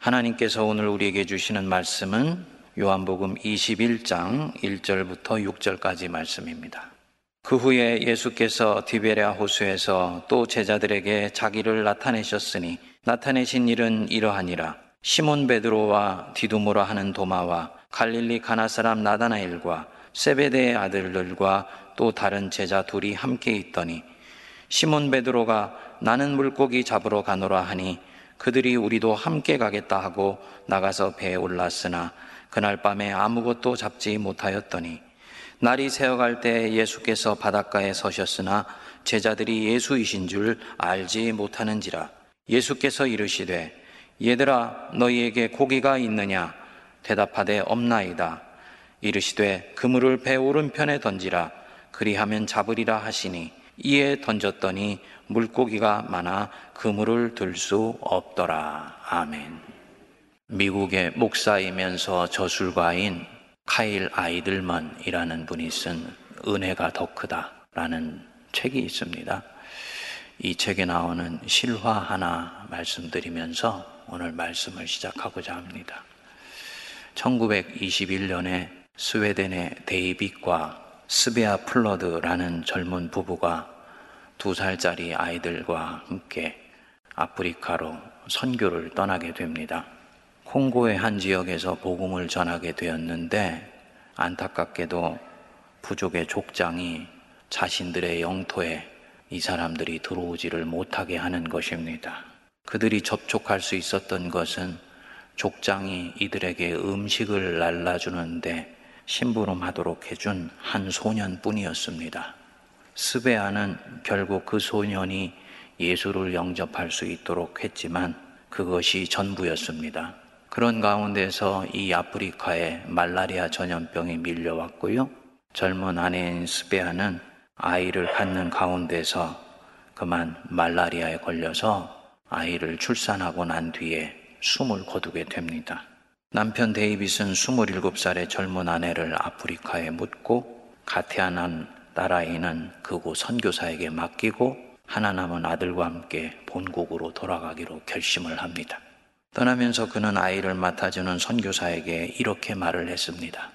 하나님께서 오늘 우리에게 주시는 말씀은 요한복음 21장 1절부터 6절까지 말씀입니다. 그 후에 예수께서 디베랴 호수에서 또 제자들에게 자기를 나타내셨으니 나타내신 일은 이러하니라 시몬 베드로와 디두모라 하는 도마와 갈릴리 가나 사람 나다나엘과 세베대의 아들들과 또 다른 제자 둘이 함께 있더니 시몬 베드로가 나는 물고기 잡으러 가노라 하니 그들이 우리도 함께 가겠다 하고 나가서 배에 올랐으나 그날 밤에 아무것도 잡지 못하였더니 날이 새어갈 때 예수께서 바닷가에 서셨으나 제자들이 예수이신 줄 알지 못하는지라 예수께서 이르시되 얘들아 너희에게 고기가 있느냐? 대답하되 없나이다. 이르시되 그물을 배 오른편에 던지라. 그리하면 잡으리라 하시니 이에 던졌더니 물고기가 많아 그물을 들 수 없더라 아멘 미국의 목사이면서 저술가인 카일 아이들먼이라는 분이 쓴 은혜가 더 크다라는 책이 있습니다. 이 책에 나오는 실화 하나 말씀드리면서 오늘 말씀을 시작하고자 합니다. 1921년에 스웨덴의 데이빗과 스베아 플러드라는 젊은 부부가 두 살짜리 아이들과 함께 아프리카로 선교를 떠나게 됩니다. 콩고의 한 지역에서 복음을 전하게 되었는데 안타깝게도 부족의 족장이 자신들의 영토에 이 사람들이 들어오지를 못하게 하는 것입니다. 그들이 접촉할 수 있었던 것은 족장이 이들에게 음식을 날라주는데 심부름하도록 해준 한 소년뿐이었습니다. 스베아는 결국 그 소년이 예수를 영접할 수 있도록 했지만 그것이 전부였습니다. 그런 가운데서 이 아프리카에 말라리아 전염병이 밀려왔고요. 젊은 아내인 스베아는 아이를 갖는 가운데서 그만 말라리아에 걸려서 아이를 출산하고 난 뒤에 숨을 거두게 됩니다. 남편 데이빗은 27살의 젊은 아내를 아프리카에 묻고 가테아난 딸아이는 그곳 선교사에게 맡기고 하나 남은 아들과 함께 본국으로 돌아가기로 결심을 합니다. 떠나면서 그는 아이를 맡아주는 선교사에게 이렇게 말을 했습니다.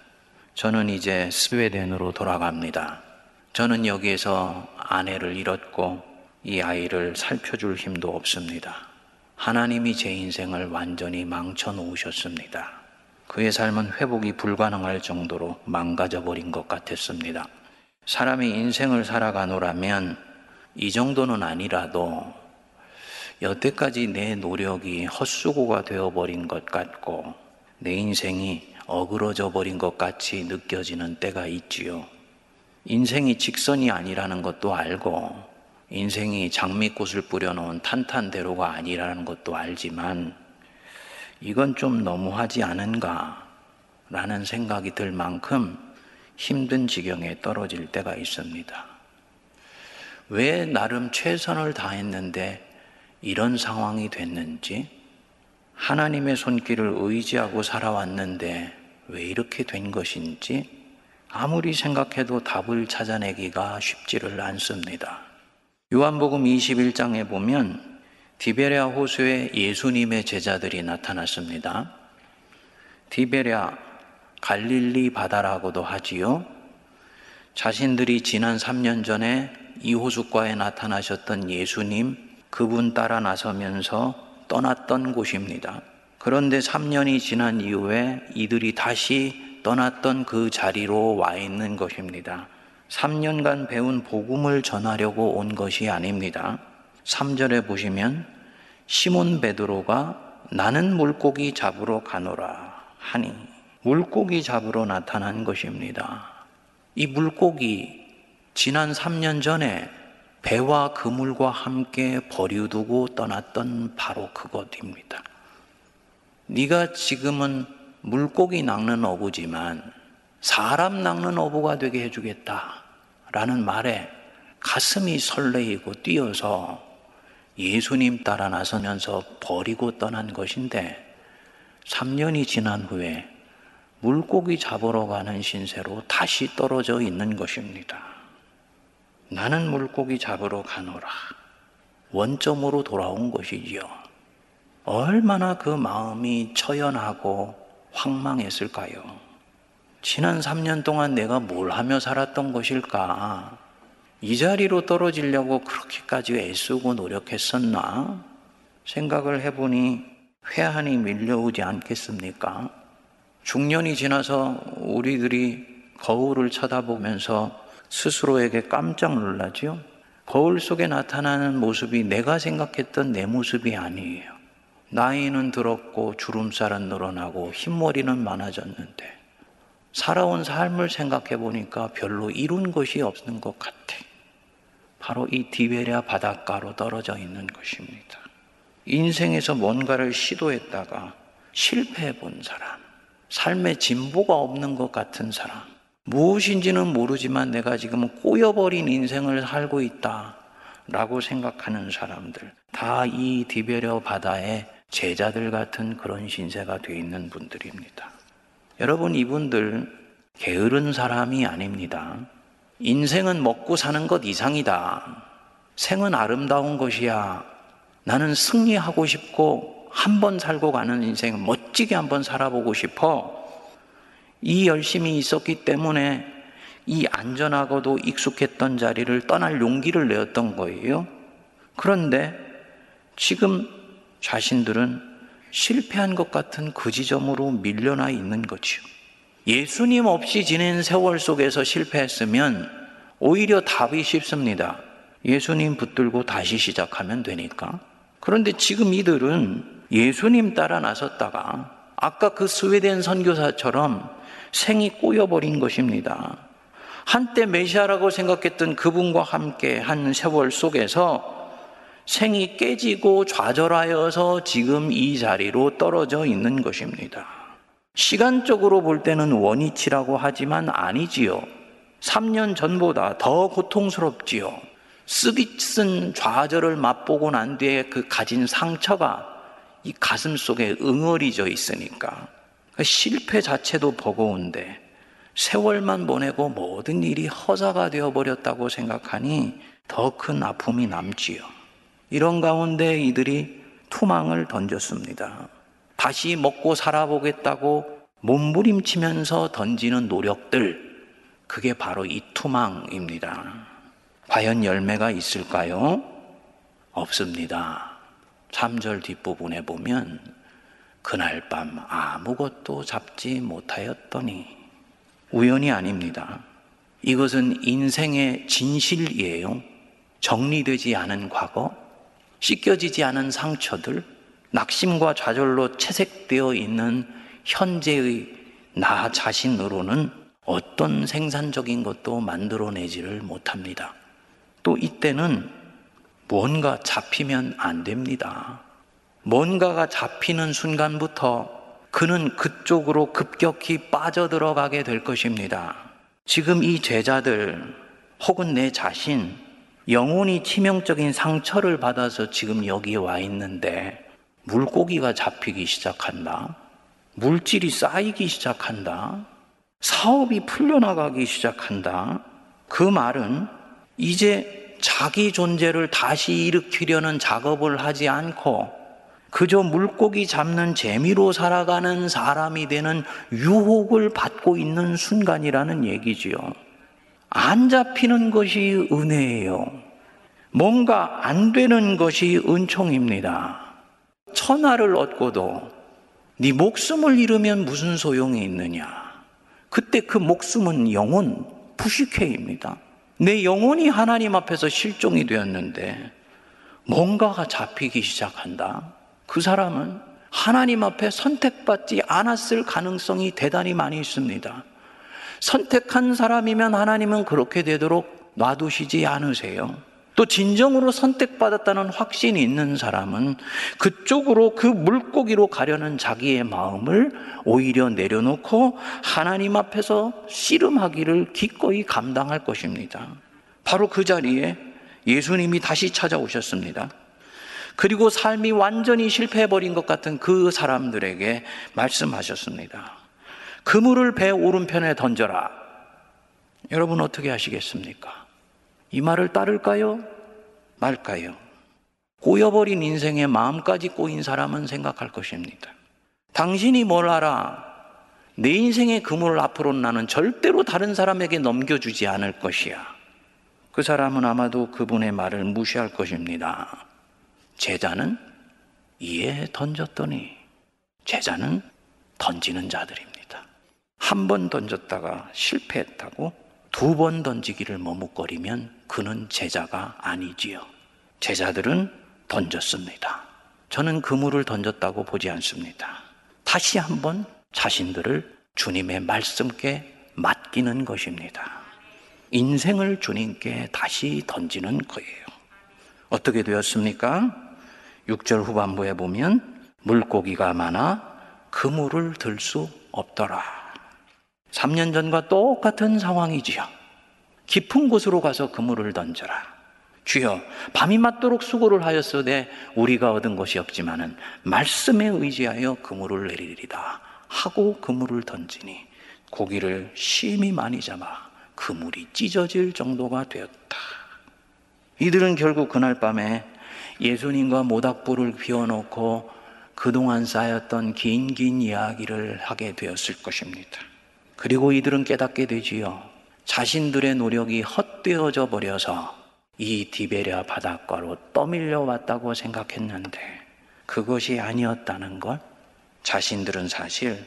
저는 이제 스웨덴으로 돌아갑니다. 저는 여기에서 아내를 잃었고 이 아이를 살펴줄 힘도 없습니다. 하나님이 제 인생을 완전히 망쳐 놓으셨습니다. 그의 삶은 회복이 불가능할 정도로 망가져 버린 것 같았습니다. 사람이 인생을 살아가노라면 이 정도는 아니라도 여태까지 내 노력이 헛수고가 되어버린 것 같고 내 인생이 어그러져 버린 것 같이 느껴지는 때가 있지요. 인생이 직선이 아니라는 것도 알고 인생이 장미꽃을 뿌려놓은 탄탄대로가 아니라는 것도 알지만 이건 좀 너무하지 않은가 라는 생각이 들 만큼 힘든 지경에 떨어질 때가 있습니다. 왜 나름 최선을 다했는데 이런 상황이 됐는지, 하나님의 손길을 의지하고 살아왔는데 왜 이렇게 된 것인지, 아무리 생각해도 답을 찾아내기가 쉽지를 않습니다. 요한복음 21장에 보면 디베랴 호수에 예수님의 제자들이 나타났습니다. 디베랴 갈릴리 바다라고도 하지요. 자신들이 지난 3년 전에 이 호숫가에 나타나셨던 예수님, 그분 따라 나서면서 떠났던 곳입니다. 그런데 3년이 지난 이후에 이들이 다시 떠났던 그 자리로 와 있는 것입니다. 3년간 배운 복음을 전하려고 온 것이 아닙니다. 3절에 보시면 시몬 베드로가 나는 물고기 잡으러 가노라 하니 물고기 잡으러 나타난 것입니다. 이 물고기 지난 3년 전에 배와 그물과 함께 버려두고 떠났던 바로 그것입니다. 네가 지금은 물고기 낚는 어부지만 사람 낚는 어부가 되게 해주겠다. 라는 말에 가슴이 설레이고 뛰어서 예수님 따라 나서면서 버리고 떠난 것인데 3년이 지난 후에 물고기 잡으러 가는 신세로 다시 떨어져 있는 것입니다. 나는 물고기 잡으러 가노라. 원점으로 돌아온 것이지요. 얼마나 그 마음이 처연하고 황망했을까요? 지난 3년 동안 내가 뭘 하며 살았던 것일까? 이 자리로 떨어지려고 그렇게까지 애쓰고 노력했었나? 생각을 해보니 회한이 밀려오지 않겠습니까? 중년이 지나서 우리들이 거울을 쳐다보면서 스스로에게 깜짝 놀라죠? 거울 속에 나타나는 모습이 내가 생각했던 내 모습이 아니에요. 나이는 들었고 주름살은 늘어나고 흰머리는 많아졌는데 살아온 삶을 생각해 보니까 별로 이룬 것이 없는 것 같아. 바로 이 디베랴 바닷가로 떨어져 있는 것입니다. 인생에서 뭔가를 시도했다가 실패해 본 사람, 삶에 진보가 없는 것 같은 사람, 무엇인지는 모르지만 내가 지금 꼬여버린 인생을 살고 있다. 라고 생각하는 사람들, 다 이 디베려 바다의 제자들 같은 그런 신세가 돼 있는 분들입니다. 여러분, 이분들 게으른 사람이 아닙니다. 인생은 먹고 사는 것 이상이다. 생은 아름다운 것이야. 나는 승리하고 싶고 한 번 살고 가는 인생 멋지게 한번 살아보고 싶어. 이 열심이 있었기 때문에 이 안전하고도 익숙했던 자리를 떠날 용기를 내었던 거예요. 그런데 지금 자신들은 실패한 것 같은 그 지점으로 밀려나 있는 거지요. 예수님 없이 지낸 세월 속에서 실패했으면 오히려 답이 쉽습니다. 예수님 붙들고 다시 시작하면 되니까. 그런데 지금 이들은 예수님 따라 나섰다가 아까 그 스웨덴 선교사처럼 생이 꼬여버린 것입니다. 한때 메시아라고 생각했던 그분과 함께 한 세월 속에서 생이 깨지고 좌절하여서 지금 이 자리로 떨어져 있는 것입니다. 시간적으로 볼 때는 원위치라고 하지만 아니지요. 3년 전보다 더 고통스럽지요. 쓰디 쓴 좌절을 맛보고 난 뒤에 그 가진 상처가 이 가슴 속에 응어리져 있으니까 실패 자체도 버거운데 세월만 보내고 모든 일이 허사가 되어버렸다고 생각하니 더 큰 아픔이 남지요. 이런 가운데 이들이 투망을 던졌습니다. 다시 먹고 살아보겠다고 몸부림치면서 던지는 노력들, 그게 바로 이 투망입니다. 과연 열매가 있을까요? 없습니다. 3절 뒷부분에 보면 그날 밤 아무것도 잡지 못하였더니 우연이 아닙니다. 이것은 인생의 진실이에요. 정리되지 않은 과거, 씻겨지지 않은 상처들, 낙심과 좌절로 채색되어 있는 현재의 나 자신으로는 어떤 생산적인 것도 만들어내지를 못합니다. 또 이때는 뭔가 잡히면 안 됩니다. 뭔가가 잡히는 순간부터 그는 그쪽으로 급격히 빠져들어가게 될 것입니다. 지금 이 제자들 혹은 내 자신 영혼이 치명적인 상처를 받아서 지금 여기에 와 있는데 물고기가 잡히기 시작한다. 물질이 쌓이기 시작한다. 사업이 풀려나가기 시작한다. 그 말은 이제 자기 존재를 다시 일으키려는 작업을 하지 않고 그저 물고기 잡는 재미로 살아가는 사람이 되는 유혹을 받고 있는 순간이라는 얘기지요. 안 잡히는 것이 은혜예요. 뭔가 안 되는 것이 은총입니다. 천하를 얻고도 네 목숨을 잃으면 무슨 소용이 있느냐? 그때 그 목숨은 영혼, 부식회입니다. 내 영혼이 하나님 앞에서 실종이 되었는데 뭔가가 잡히기 시작한다. 그 사람은 하나님 앞에 선택받지 않았을 가능성이 대단히 많이 있습니다. 선택한 사람이면 하나님은 그렇게 되도록 놔두시지 않으세요. 또 진정으로 선택받았다는 확신이 있는 사람은 그쪽으로 그 물고기로 가려는 자기의 마음을 오히려 내려놓고 하나님 앞에서 씨름하기를 기꺼이 감당할 것입니다. 바로 그 자리에 예수님이 다시 찾아오셨습니다. 그리고 삶이 완전히 실패해버린 것 같은 그 사람들에게 말씀하셨습니다. 그물을 배 오른편에 던져라. 여러분 어떻게 하시겠습니까? 이 말을 따를까요? 말까요? 꼬여버린 인생에 마음까지 꼬인 사람은 생각할 것입니다. 당신이 뭘 알아? 내 인생의 그물을 앞으로 나는 절대로 다른 사람에게 넘겨주지 않을 것이야. 그 사람은 아마도 그분의 말을 무시할 것입니다. 제자는 이에 던졌더니 제자는 던지는 자들입니다. 한 번 던졌다가 실패했다고 두 번 던지기를 머뭇거리면 그는 제자가 아니지요. 제자들은 던졌습니다. 저는 그물을 던졌다고 보지 않습니다. 다시 한번 자신들을 주님의 말씀께 맡기는 것입니다. 인생을 주님께 다시 던지는 거예요. 어떻게 되었습니까? 6절 후반부에 보면 물고기가 많아 그물을 들 수 없더라. 3년 전과 똑같은 상황이지요. 깊은 곳으로 가서 그물을 던져라. 주여 밤이 맞도록 수고를 하였으되 우리가 얻은 것이 없지만은 말씀에 의지하여 그물을 내리리다 하고 그물을 던지니 고기를 심히 많이 잡아 그물이 찢어질 정도가 되었다. 이들은 결국 그날 밤에 예수님과 모닥불을 피워놓고 그동안 쌓였던 긴긴 이야기를 하게 되었을 것입니다. 그리고 이들은 깨닫게 되지요. 자신들의 노력이 헛되어져 버려서 이 디베랴 바닷가로 떠밀려 왔다고 생각했는데 그것이 아니었다는 걸 자신들은 사실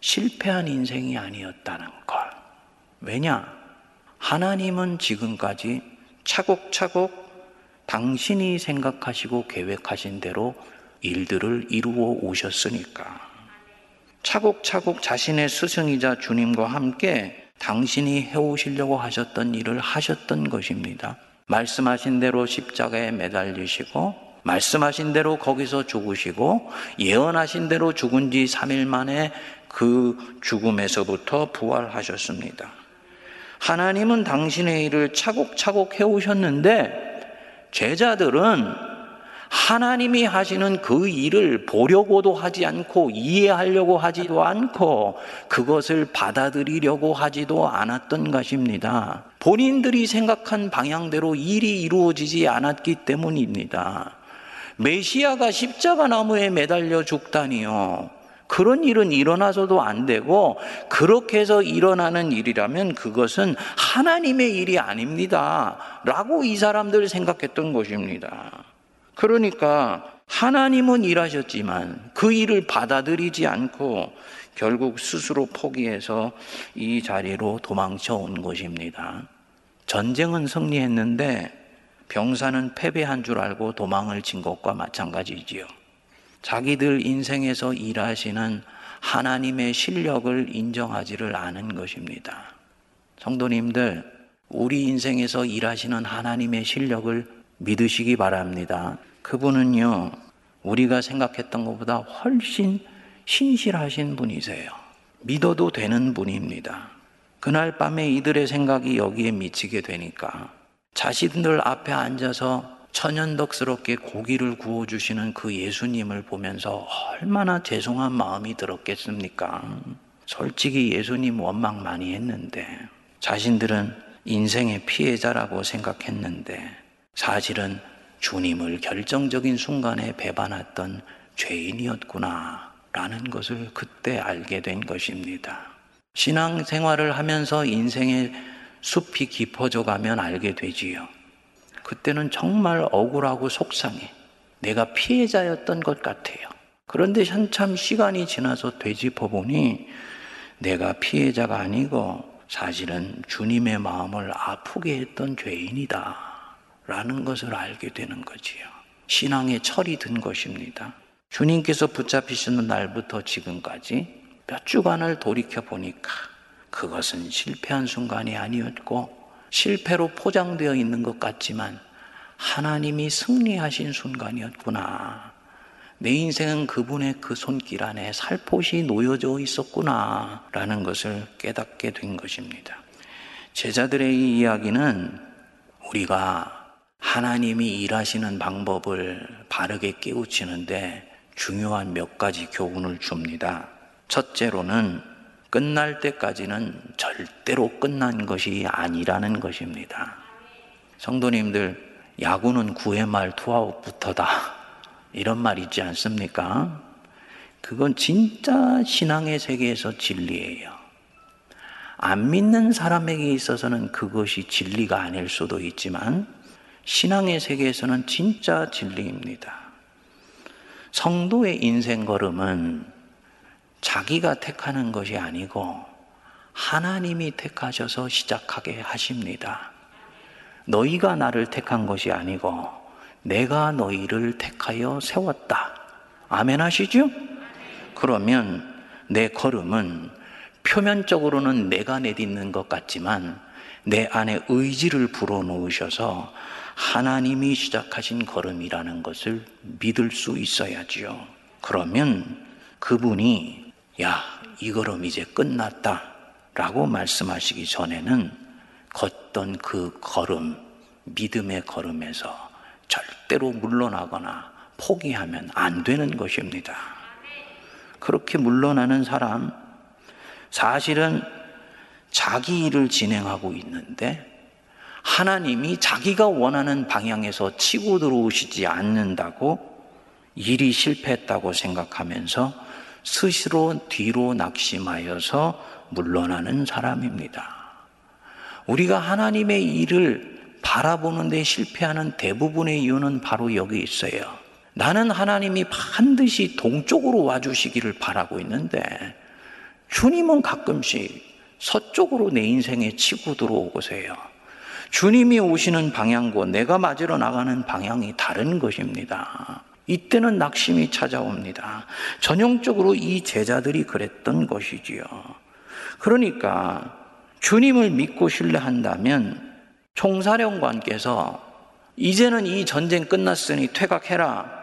실패한 인생이 아니었다는 걸. 왜냐? 하나님은 지금까지 차곡차곡 당신이 생각하시고 계획하신 대로 일들을 이루어 오셨으니까. 차곡차곡 자신의 스승이자 주님과 함께 당신이 해오시려고 하셨던 일을 하셨던 것입니다. 말씀하신 대로 십자가에 매달리시고 말씀하신 대로 거기서 죽으시고 예언하신 대로 죽은 지 3일 만에 그 죽음에서부터 부활하셨습니다. 하나님은 당신의 일을 차곡차곡 해오셨는데 제자들은 하나님이 하시는 그 일을 보려고도 하지 않고 이해하려고 하지도 않고 그것을 받아들이려고 하지도 않았던 것입니다. 본인들이 생각한 방향대로 일이 이루어지지 않았기 때문입니다. 메시아가 십자가 나무에 매달려 죽다니요. 그런 일은 일어나서도 안 되고 그렇게 해서 일어나는 일이라면 그것은 하나님의 일이 아닙니다. 라고 이 사람들 생각했던 것입니다. 그러니까 하나님은 일하셨지만 그 일을 받아들이지 않고 결국 스스로 포기해서 이 자리로 도망쳐 온 것입니다. 전쟁은 승리했는데 병사는 패배한 줄 알고 도망을 친 것과 마찬가지지요. 자기들 인생에서 일하시는 하나님의 실력을 인정하지를 않은 것입니다. 성도님들, 우리 인생에서 일하시는 하나님의 실력을 믿으시기 바랍니다. 그분은요, 우리가 생각했던 것보다 훨씬 신실하신 분이세요. 믿어도 되는 분입니다. 그날 밤에 이들의 생각이 여기에 미치게 되니까 자신들 앞에 앉아서 천연덕스럽게 고기를 구워주시는 그 예수님을 보면서 얼마나 죄송한 마음이 들었겠습니까? 솔직히 예수님 원망 많이 했는데, 자신들은 인생의 피해자라고 생각했는데, 사실은 주님을 결정적인 순간에 배반했던 죄인이었구나, 라는 것을 그때 알게 된 것입니다. 신앙 생활을 하면서 인생의 숲이 깊어져 가면 알게 되지요. 그때는 정말 억울하고 속상해. 내가 피해자였던 것 같아요. 그런데 한참 시간이 지나서 되짚어 보니 내가 피해자가 아니고 사실은 주님의 마음을 아프게 했던 죄인이다. 라는 것을 알게 되는 거지요. 신앙의 철이 든 것입니다. 주님께서 붙잡히시는 날부터 지금까지 몇 주간을 돌이켜 보니까 그것은 실패한 순간이 아니었고 실패로 포장되어 있는 것 같지만 하나님이 승리하신 순간이었구나. 내 인생은 그분의 그 손길 안에 살포시 놓여져 있었구나. 라는 것을 깨닫게 된 것입니다. 제자들의 이 이야기는 우리가 하나님이 일하시는 방법을 바르게 깨우치는데 중요한 몇 가지 교훈을 줍니다. 첫째로는 끝날 때까지는 절대로 끝난 것이 아니라는 것입니다. 성도님들, 야구는 9회 말 투아웃부터다. 이런 말 있지 않습니까? 그건 진짜 신앙의 세계에서 진리예요. 안 믿는 사람에게 있어서는 그것이 진리가 아닐 수도 있지만 신앙의 세계에서는 진짜 진리입니다. 성도의 인생 걸음은 자기가 택하는 것이 아니고 하나님이 택하셔서 시작하게 하십니다. 너희가 나를 택한 것이 아니고 내가 너희를 택하여 세웠다. 아멘 하시죠? 그러면 내 걸음은 표면적으로는 내가 내딛는 것 같지만 내 안에 의지를 불어넣으셔서 하나님이 시작하신 걸음이라는 것을 믿을 수 있어야지요. 그러면 그분이 야, 이 걸음 이제 끝났다. 라고 말씀하시기 전에는 걷던 그 걸음, 믿음의 걸음에서 절대로 물러나거나 포기하면 안 되는 것입니다. 그렇게 물러나는 사람, 사실은 자기 일을 진행하고 있는데 하나님이 자기가 원하는 방향에서 치고 들어오시지 않는다고 일이 실패했다고 생각하면서 스스로 뒤로 낙심하여서 물러나는 사람입니다. 우리가 하나님의 일을 바라보는데 실패하는 대부분의 이유는 바로 여기 있어요. 나는 하나님이 반드시 동쪽으로 와주시기를 바라고 있는데 주님은 가끔씩 서쪽으로 내 인생에 치고 들어오고세요. 주님이 오시는 방향과 내가 맞으러 나가는 방향이 다른 것입니다. 이때는 낙심이 찾아옵니다. 전형적으로 이 제자들이 그랬던 것이지요. 그러니까 주님을 믿고 신뢰한다면 총사령관께서 이제는 이 전쟁 끝났으니 퇴각해라.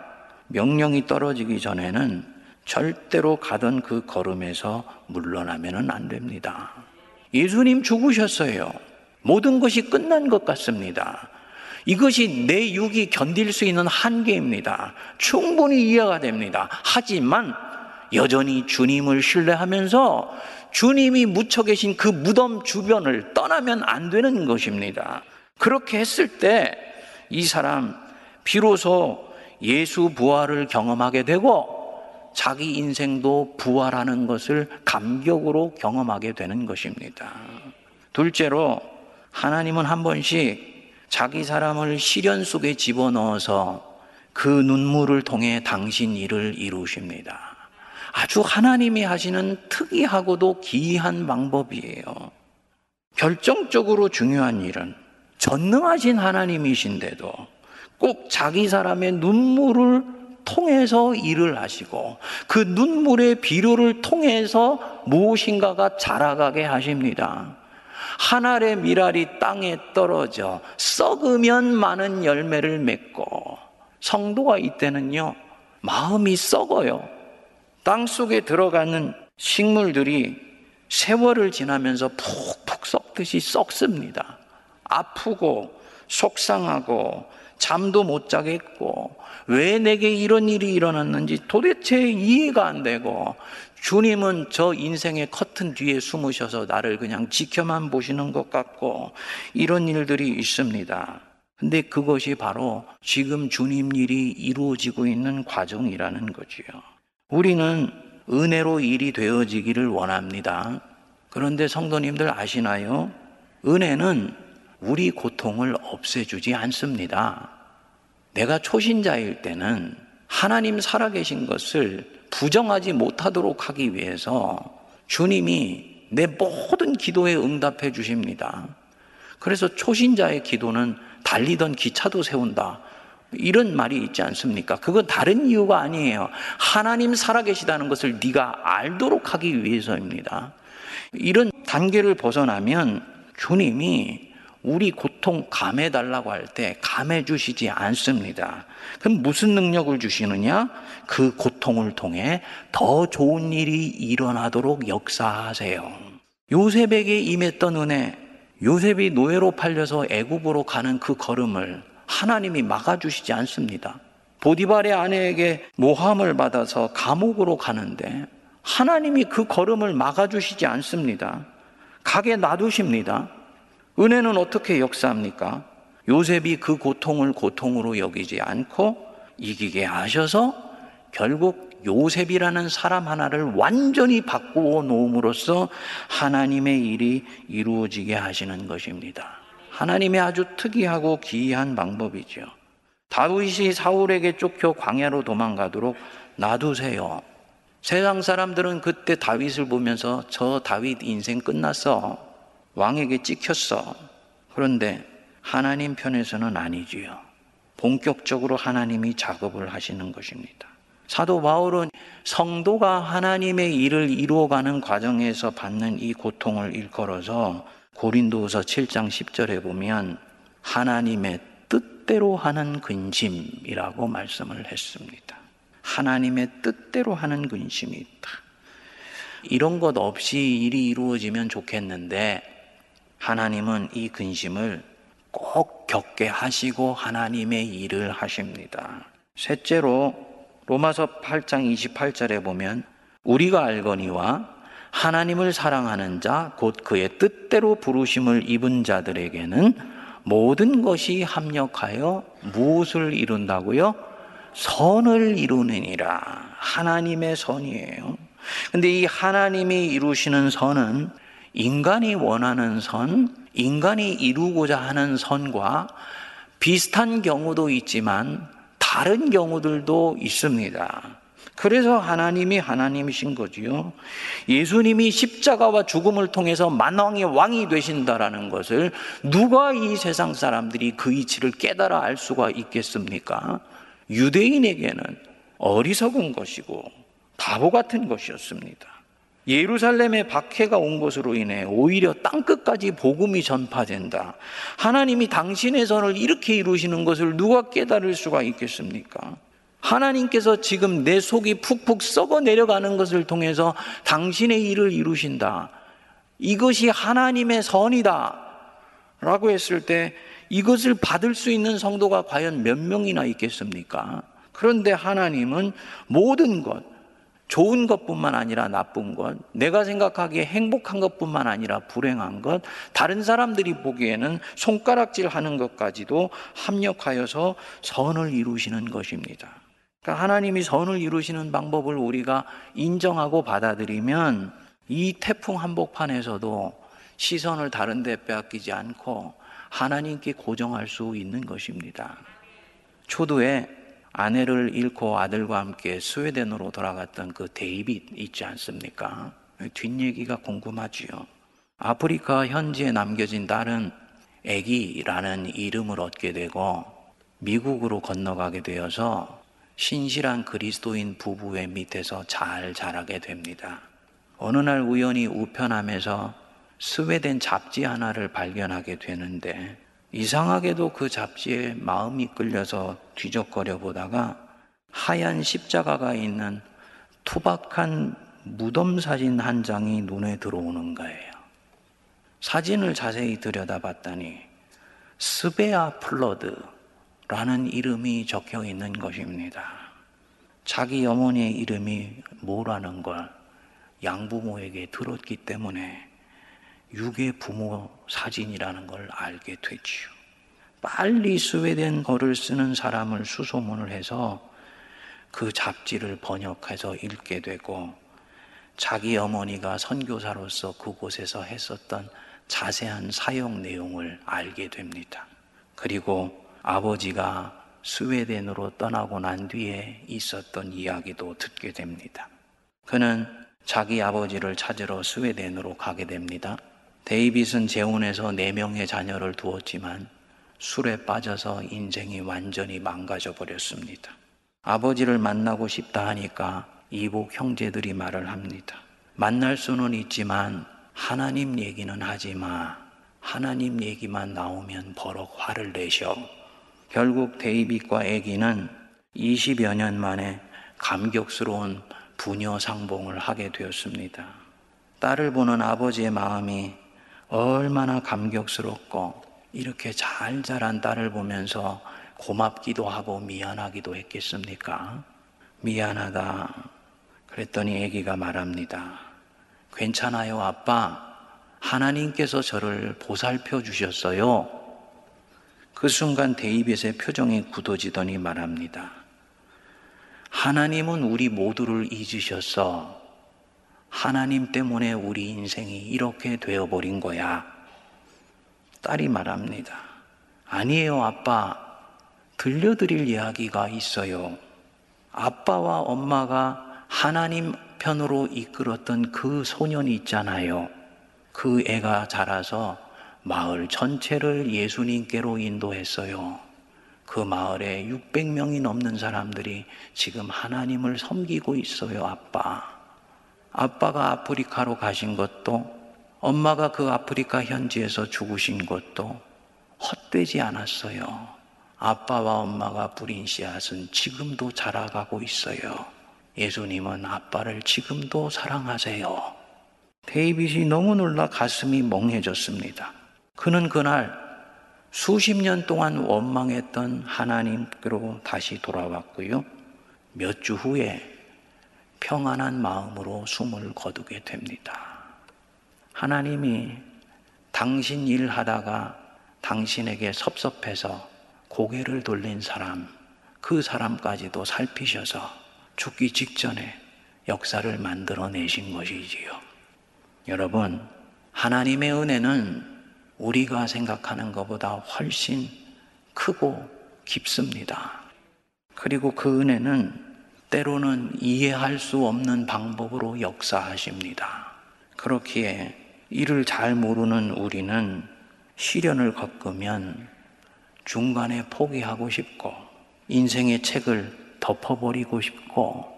명령이 떨어지기 전에는 절대로 가던 그 걸음에서 물러나면 안 됩니다. 예수님 죽으셨어요. 모든 것이 끝난 것 같습니다. 이것이 내 육이 견딜 수 있는 한계입니다. 충분히 이해가 됩니다. 하지만 여전히 주님을 신뢰하면서 주님이 묻혀 계신 그 무덤 주변을 떠나면 안 되는 것입니다. 그렇게 했을 때 이 사람 비로소 예수 부활을 경험하게 되고 자기 인생도 부활하는 것을 감격으로 경험하게 되는 것입니다. 둘째로 하나님은 한 번씩 자기 사람을 시련 속에 집어넣어서 그 눈물을 통해 당신 일을 이루십니다. 아주 하나님이 하시는 특이하고도 기이한 방법이에요. 결정적으로 중요한 일은 전능하신 하나님이신데도 꼭 자기 사람의 눈물을 통해서 일을 하시고 그 눈물의 비료를 통해서 무엇인가가 자라가게 하십니다. 한 알의 밀알이 땅에 떨어져 썩으면 많은 열매를 맺고 성도가 이때는요 마음이 썩어요. 땅 속에 들어가는 식물들이 세월을 지나면서 푹푹 썩듯이 썩습니다. 아프고 속상하고 잠도 못 자겠고 왜 내게 이런 일이 일어났는지 도대체 이해가 안 되고 주님은 저 인생의 커튼 뒤에 숨으셔서 나를 그냥 지켜만 보시는 것 같고 이런 일들이 있습니다. 근데 그것이 바로 지금 주님 일이 이루어지고 있는 과정이라는 거지요. 우리는 은혜로 일이 되어지기를 원합니다. 그런데 성도님들 아시나요? 은혜는 우리 고통을 없애주지 않습니다. 내가 초신자일 때는 하나님 살아계신 것을 부정하지 못하도록 하기 위해서 주님이 내 모든 기도에 응답해 주십니다. 그래서 초신자의 기도는 달리던 기차도 세운다. 이런 말이 있지 않습니까? 그건 다른 이유가 아니에요. 하나님 살아계시다는 것을 네가 알도록 하기 위해서입니다. 이런 단계를 벗어나면 주님이 우리 고통 감해 달라고 할 때 감해 주시지 않습니다. 그럼 무슨 능력을 주시느냐? 그 고통을 통해 더 좋은 일이 일어나도록 역사하세요. 요셉에게 임했던 은혜, 요셉이 노예로 팔려서 애굽으로 가는 그 걸음을 하나님이 막아주시지 않습니다. 보디발의 아내에게 모함을 받아서 감옥으로 가는데 하나님이 그 걸음을 막아주시지 않습니다. 가게 놔두십니다. 은혜는 어떻게 역사합니까? 요셉이 그 고통을 고통으로 여기지 않고 이기게 하셔서 결국 요셉이라는 사람 하나를 완전히 바꾸어 놓음으로써 하나님의 일이 이루어지게 하시는 것입니다. 하나님의 아주 특이하고 기이한 방법이죠. 다윗이 사울에게 쫓겨 광야로 도망가도록 놔두세요. 세상 사람들은 그때 다윗을 보면서 저 다윗 인생 끝났어. 왕에게 찍혔어. 그런데 하나님 편에서는 아니지요. 본격적으로 하나님이 작업을 하시는 것입니다. 사도 바울은 성도가 하나님의 일을 이루어가는 과정에서 받는 이 고통을 일컬어서 고린도서 7장 10절에 보면 하나님의 뜻대로 하는 근심이라고 말씀을 했습니다. 하나님의 뜻대로 하는 근심이 있다. 이런 것 없이 일이 이루어지면 좋겠는데 하나님은 이 근심을 꼭 겪게 하시고 하나님의 일을 하십니다. 셋째로 로마서 8장 28절에 보면 우리가 알거니와 하나님을 사랑하는 자, 곧 그의 뜻대로 부르심을 입은 자들에게는 모든 것이 합력하여 무엇을 이룬다고요? 선을 이루느니라. 하나님의 선이에요. 근데 이 하나님이 이루시는 선은 인간이 원하는 선, 인간이 이루고자 하는 선과 비슷한 경우도 있지만 다른 경우들도 있습니다. 그래서 하나님이 하나님이신 거지요. 예수님이 십자가와 죽음을 통해서 만왕의 왕이 되신다라는 것을 누가 이 세상 사람들이 그 이치를 깨달아 알 수가 있겠습니까? 유대인에게는 어리석은 것이고 바보 같은 것이었습니다. 예루살렘에 박해가 온 것으로 인해 오히려 땅끝까지 복음이 전파된다. 하나님이 당신의 선을 이렇게 이루시는 것을 누가 깨달을 수가 있겠습니까? 하나님께서 지금 내 속이 푹푹 썩어 내려가는 것을 통해서 당신의 일을 이루신다. 이것이 하나님의 선이다. 라고 했을 때 이것을 받을 수 있는 성도가 과연 몇 명이나 있겠습니까? 그런데 하나님은 모든 것, 좋은 것뿐만 아니라 나쁜 것, 내가 생각하기에 행복한 것뿐만 아니라 불행한 것, 다른 사람들이 보기에는 손가락질 하는 것까지도 합력하여서 선을 이루시는 것입니다. 그러니까 하나님이 선을 이루시는 방법을 우리가 인정하고 받아들이면 이 태풍 한복판에서도 시선을 다른 데 빼앗기지 않고 하나님께 고정할 수 있는 것입니다. 초두에 아내를 잃고 아들과 함께 스웨덴으로 돌아갔던 그 데이빗 있지 않습니까? 뒷얘기가 궁금하지요. 아프리카 현지에 남겨진 딸은 애기라는 이름을 얻게 되고 미국으로 건너가게 되어서 신실한 그리스도인 부부의 밑에서 잘 자라게 됩니다. 어느 날 우연히 우편함에서 스웨덴 잡지 하나를 발견하게 되는데 이상하게도 그 잡지에 마음이 끌려서 뒤적거려 보다가 하얀 십자가가 있는 투박한 무덤 사진 한 장이 눈에 들어오는 거예요. 사진을 자세히 들여다봤더니 스베아 플러드라는 이름이 적혀 있는 것입니다. 자기 어머니의 이름이 뭐라는 걸 양부모에게 들었기 때문에 유괴 부모 사진이라는 걸 알게 되지요. 빨리 스웨덴어를 쓰는 사람을 수소문을 해서 그 잡지를 번역해서 읽게 되고 자기 어머니가 선교사로서 그곳에서 했었던 자세한 사역 내용을 알게 됩니다. 그리고 아버지가 스웨덴으로 떠나고 난 뒤에 있었던 이야기도 듣게 됩니다. 그는 자기 아버지를 찾으러 스웨덴으로 가게 됩니다. 데이빗은 재혼해서 네 명의 자녀를 두었지만 술에 빠져서 인생이 완전히 망가져 버렸습니다. 아버지를 만나고 싶다 하니까 이복 형제들이 말을 합니다. 만날 수는 있지만 하나님 얘기는 하지 마. 하나님 얘기만 나오면 버럭 화를 내셔. 결국 데이빗과 아기는 20여 년 만에 감격스러운 부녀 상봉을 하게 되었습니다. 딸을 보는 아버지의 마음이 얼마나 감격스럽고 이렇게 잘 자란 딸을 보면서 고맙기도 하고 미안하기도 했겠습니까? 미안하다. 그랬더니 아기가 말합니다. 괜찮아요, 아빠. 하나님께서 저를 보살펴 주셨어요. 그 순간 데이빗의 표정이 굳어지더니 말합니다. 하나님은 우리 모두를 잊으셨어. 하나님 때문에 우리 인생이 이렇게 되어버린 거야. 딸이 말합니다. 아니에요, 아빠. 들려드릴 이야기가 있어요. 아빠와 엄마가 하나님 편으로 이끌었던 그 소년이 있잖아요. 그 애가 자라서 마을 전체를 예수님께로 인도했어요. 그 마을에 600명이 넘는 사람들이 지금 하나님을 섬기고 있어요, 아빠. 아빠가 아프리카로 가신 것도 엄마가 그 아프리카 현지에서 죽으신 것도 헛되지 않았어요. 아빠와 엄마가 뿌린 씨앗은 지금도 자라가고 있어요. 예수님은 아빠를 지금도 사랑하세요. 데이빗이 너무 놀라 가슴이 멍해졌습니다. 그는 그날 수십 년 동안 원망했던 하나님께로 다시 돌아왔고요. 몇 주 후에 평안한 마음으로 숨을 거두게 됩니다. 하나님이 당신 일하다가 당신에게 섭섭해서 고개를 돌린 사람, 그 사람까지도 살피셔서 죽기 직전에 역사를 만들어내신 것이지요. 여러분, 하나님의 은혜는 우리가 생각하는 것보다 훨씬 크고 깊습니다. 그리고 그 은혜는 때로는 이해할 수 없는 방법으로 역사하십니다. 그렇기에 이를 잘 모르는 우리는 시련을 겪으면 중간에 포기하고 싶고 인생의 책을 덮어버리고 싶고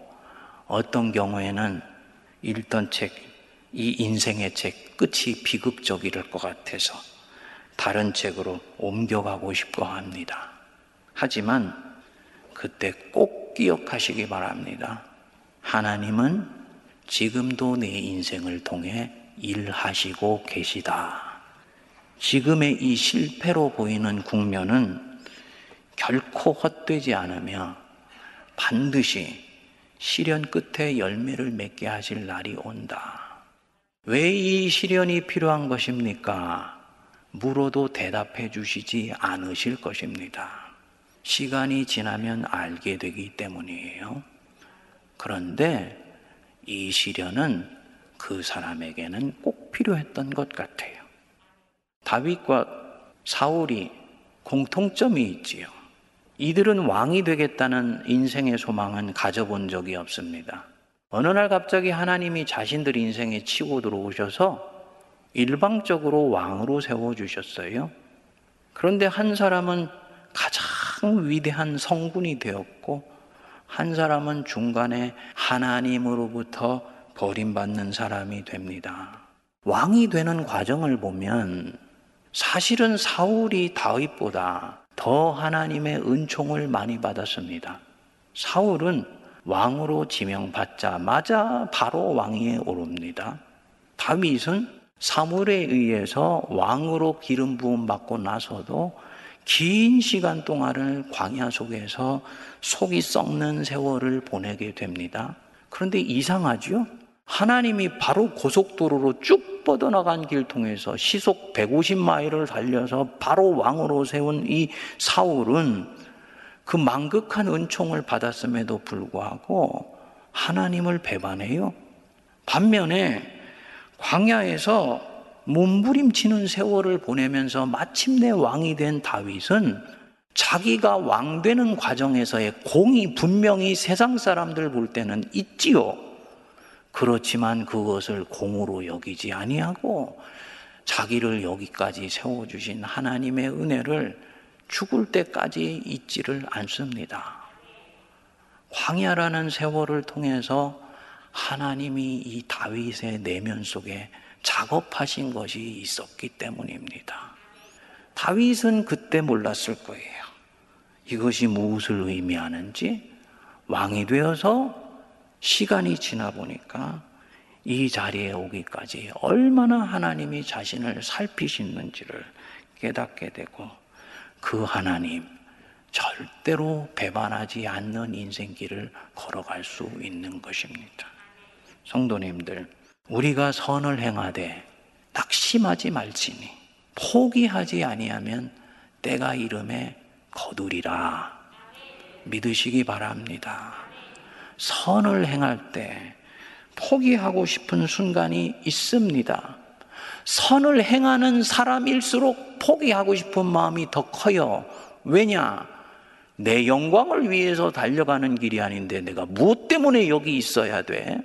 어떤 경우에는 읽던 책, 이 인생의 책 끝이 비극적일 것 같아서 다른 책으로 옮겨가고 싶어 합니다. 하지만 그때 꼭 기억하시기 바랍니다. 하나님은 지금도 내 인생을 통해 일하시고 계시다. 지금의 이 실패로 보이는 국면은 결코 헛되지 않으며 반드시 시련 끝에 열매를 맺게 하실 날이 온다. 왜 이 시련이 필요한 것입니까? 물어도 대답해 주시지 않으실 것입니다. 시간이 지나면 알게 되기 때문이에요. 그런데 이 시련은 그 사람에게는 꼭 필요했던 것 같아요. 다윗과 사울이 공통점이 있지요. 이들은 왕이 되겠다는 인생의 소망은 가져본 적이 없습니다. 어느 날 갑자기 하나님이 자신들 인생에 치고 들어오셔서 일방적으로 왕으로 세워주셨어요. 그런데 한 사람은 가장 위대한 성군이 되었고, 한 사람은 중간에 하나님으로부터 버림받는 사람이 됩니다. 왕이 되는 과정을 보면 사실은 사울이 다윗보다 더 하나님의 은총을 많이 받았습니다. 사울은 왕으로 지명받자마자 바로 왕위에 오릅니다. 다윗은 사물에 의해서 왕으로 기름 부음 받고 나서도 긴 시간 동안을 광야 속에서 속이 썩는 세월을 보내게 됩니다. 그런데 이상하죠? 하나님이 바로 고속도로로 쭉 뻗어나간 길 통해서 시속 150마일을 달려서 바로 왕으로 세운 이 사울은 그 망극한 은총을 받았음에도 불구하고 하나님을 배반해요. 반면에 광야에서 몸부림치는 세월을 보내면서 마침내 왕이 된 다윗은 자기가 왕 되는 과정에서의 공이 분명히 세상 사람들 볼 때는 있지요. 그렇지만 그것을 공으로 여기지 아니하고 자기를 여기까지 세워 주신 하나님의 은혜를 죽을 때까지 잊지를 않습니다. 광야라는 세월을 통해서 하나님이 이 다윗의 내면 속에 작업하신 것이 있었기 때문입니다. 다윗은 그때 몰랐을 거예요. 이것이 무엇을 의미하는지 왕이 되어서 시간이 지나 보니까 이 자리에 오기까지 얼마나 하나님이 자신을 살피시는지를 깨닫게 되고 그 하나님 절대로 배반하지 않는 인생길을 걸어갈 수 있는 것입니다. 성도님들, 우리가 선을 행하되 낙심하지 말지니 포기하지 아니하면 때가 이름에 거두리라. 믿으시기 바랍니다. 선을 행할 때 포기하고 싶은 순간이 있습니다. 선을 행하는 사람일수록 포기하고 싶은 마음이 더 커요. 왜냐? 내 영광을 위해서 달려가는 길이 아닌데 내가 무엇 때문에 여기 있어야 돼?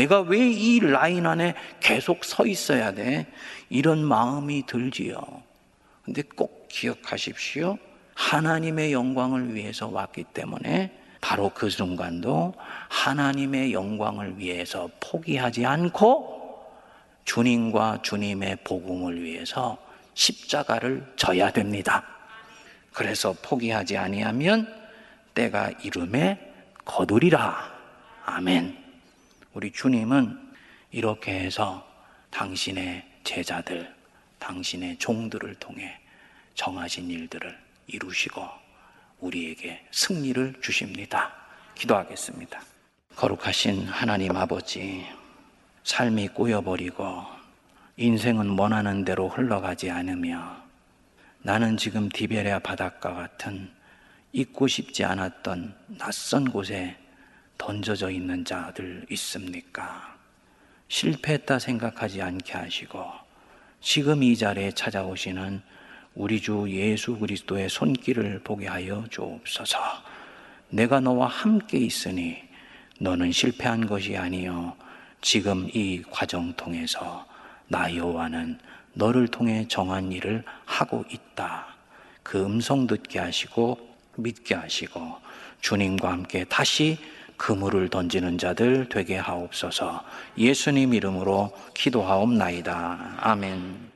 내가 왜 이 라인 안에 계속 서 있어야 돼? 이런 마음이 들지요. 근데 꼭 기억하십시오. 하나님의 영광을 위해서 왔기 때문에 바로 그 순간도 하나님의 영광을 위해서 포기하지 않고 주님과 주님의 복음을 위해서 십자가를 져야 됩니다. 그래서 포기하지 아니하면 때가 이름에 거두리라. 아멘. 우리 주님은 이렇게 해서 당신의 제자들, 당신의 종들을 통해 정하신 일들을 이루시고 우리에게 승리를 주십니다. 기도하겠습니다. 거룩하신 하나님 아버지, 삶이 꼬여버리고 인생은 원하는 대로 흘러가지 않으며 나는 지금 디베레아 바닷가 같은 잊고 싶지 않았던 낯선 곳에 던져져 있는 자들 있습니까? 실패했다 생각하지 않게 하시고 지금 이 자리에 찾아오시는 우리 주 예수 그리스도의 손길을 보게 하여 주옵소서. 내가 너와 함께 있으니 너는 실패한 것이 아니요 지금 이 과정 통해서 나 여호와는 너를 통해 정한 일을 하고 있다. 그 음성 듣게 하시고 믿게 하시고 주님과 함께 다시 그물을 던지는 자들 되게 하옵소서. 예수님 이름으로 기도하옵나이다. 아멘.